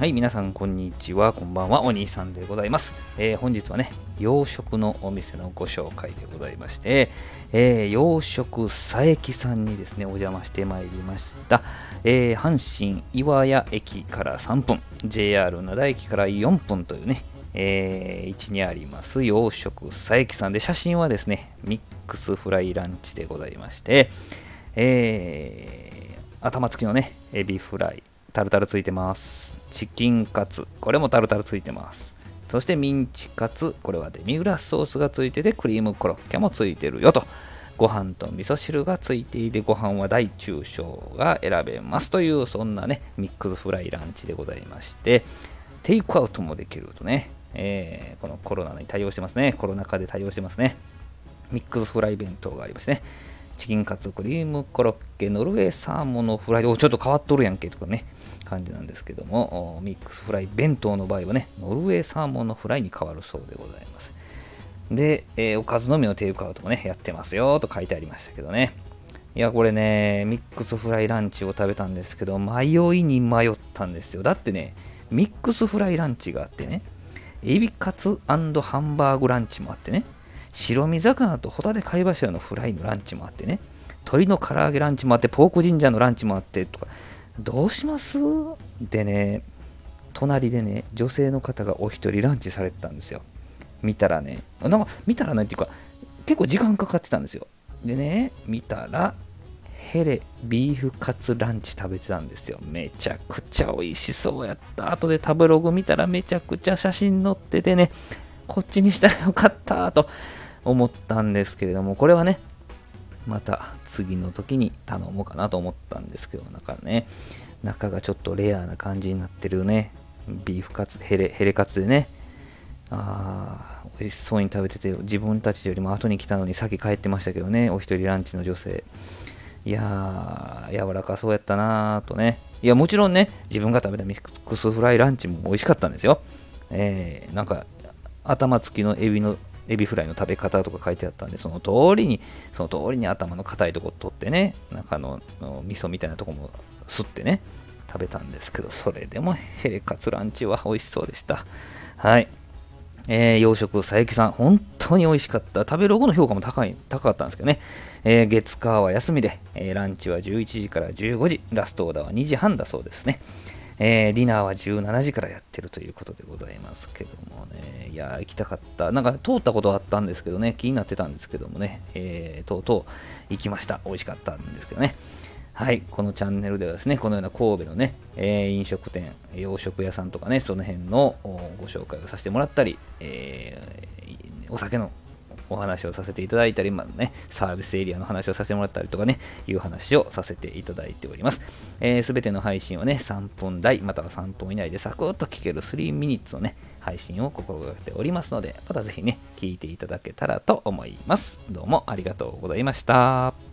はい、皆さん、こんにちは。こんばんは。お兄さんでございます。えー、本日はね、洋食のお店のご紹介でございまして、えー、洋食佐伯さんにですね、お邪魔してまいりました。えー、阪神岩屋駅から3分、JR 灘駅から4分というね、えー、位置にあります洋食佐伯さんで、写真はですね、ミックスフライランチでございまして、え、頭付きのね、エビフライ、タルタルついてます。チキンカツ、これもタルタルついてます。そしてミンチカツ、これはデミグラスソースがついてて、クリームコロッケもついてるよと。ご飯と味噌汁がついていて、ご飯は大中小が選べますという、そんなね、ミックスフライランチでございまして、テイクアウトもできるとね、えー、このコロナに対応してますね。コロナ禍で対応してますね。ミックスフライ弁当がありますね。チキンカツ、クリームコロッケ、ノルウェーサーモンのフライ、おちょっと変わっとるやんけとかね、感じなんですけども、ミックスフライ弁当の場合はね、ノルウェーサーモンのフライに変わるそうでございます。で、えー、おかずのみのテイクアウトもね、やってますよと書いてありましたけどね。いや、これね、ミックスフライランチを食べたんですけど、迷いに迷ったんですよ。だってね、ミックスフライランチがあってね、エビカツハンバーグランチもあってね、白身魚とホタテ貝柱のフライのランチもあってね、鶏の唐揚げランチもあって、ポークジンジャーのランチもあってとか、どうします？でね、隣でね、女性の方がお一人ランチされてたんですよ。見たらね、なんか見たらねっていうか、結構時間かかってたんですよ。でね、見たら、ヘレビーフカツランチ食べてたんですよ。めちゃくちゃ美味しそうやった。後で食べログ見たらめちゃくちゃ写真載っててね、こっちにしたらよかったと思ったんですけれども、これはね、また次の時に頼もうかなと思ったんですけど、なんかね、中がちょっとレアな感じになってるね、ビーフカツ、ヘレ、ヘレカツでね、あ美味しそうに食べてて、自分たちよりも後に来たのに先帰ってましたけどね、お一人ランチの女性。いやー、柔らかそうやったなーとね。いや、もちろんね、自分が食べたミックスフライランチも美味しかったんですよ。えー、なんか、頭付きのエビのエビフライの食べ方とか書いてあったんで、その通りに、その通りに頭の硬いとこ取ってね、中の味噌みたいなとこもすってね、食べたんですけど、それでもヘレカツランチは美味しそうでした。はい。えー、洋食佐伯さん、本当に美味しかった。食べログの評価も高い高かったんですけどね。えー、月火は休みで、えー、ランチは11時から15時、ラストオーダーは2時半だそうですね。えー、ディナーは17時からやってるということでございますけどもね、いや、行きたかった。なんか通ったことあったんですけどね、気になってたんですけどもね、えー、とうとう行きました。美味しかったんですけどね。はい、このチャンネルではですね、このような神戸のね、えー、飲食店、洋食屋さんとかね、その辺のご紹介をさせてもらったり、えー、お酒のお話をさせていただいたり、まあね、サービスエリアの話をさせてもらったりとかね、いう話をさせていただいております。す、えー、べ、ての配信をね、3分台、または3分以内でサクッと聞ける3ミニッツのね、配信を心がけておりますので、またぜひね、聞いていただけたらと思います。どうもありがとうございました。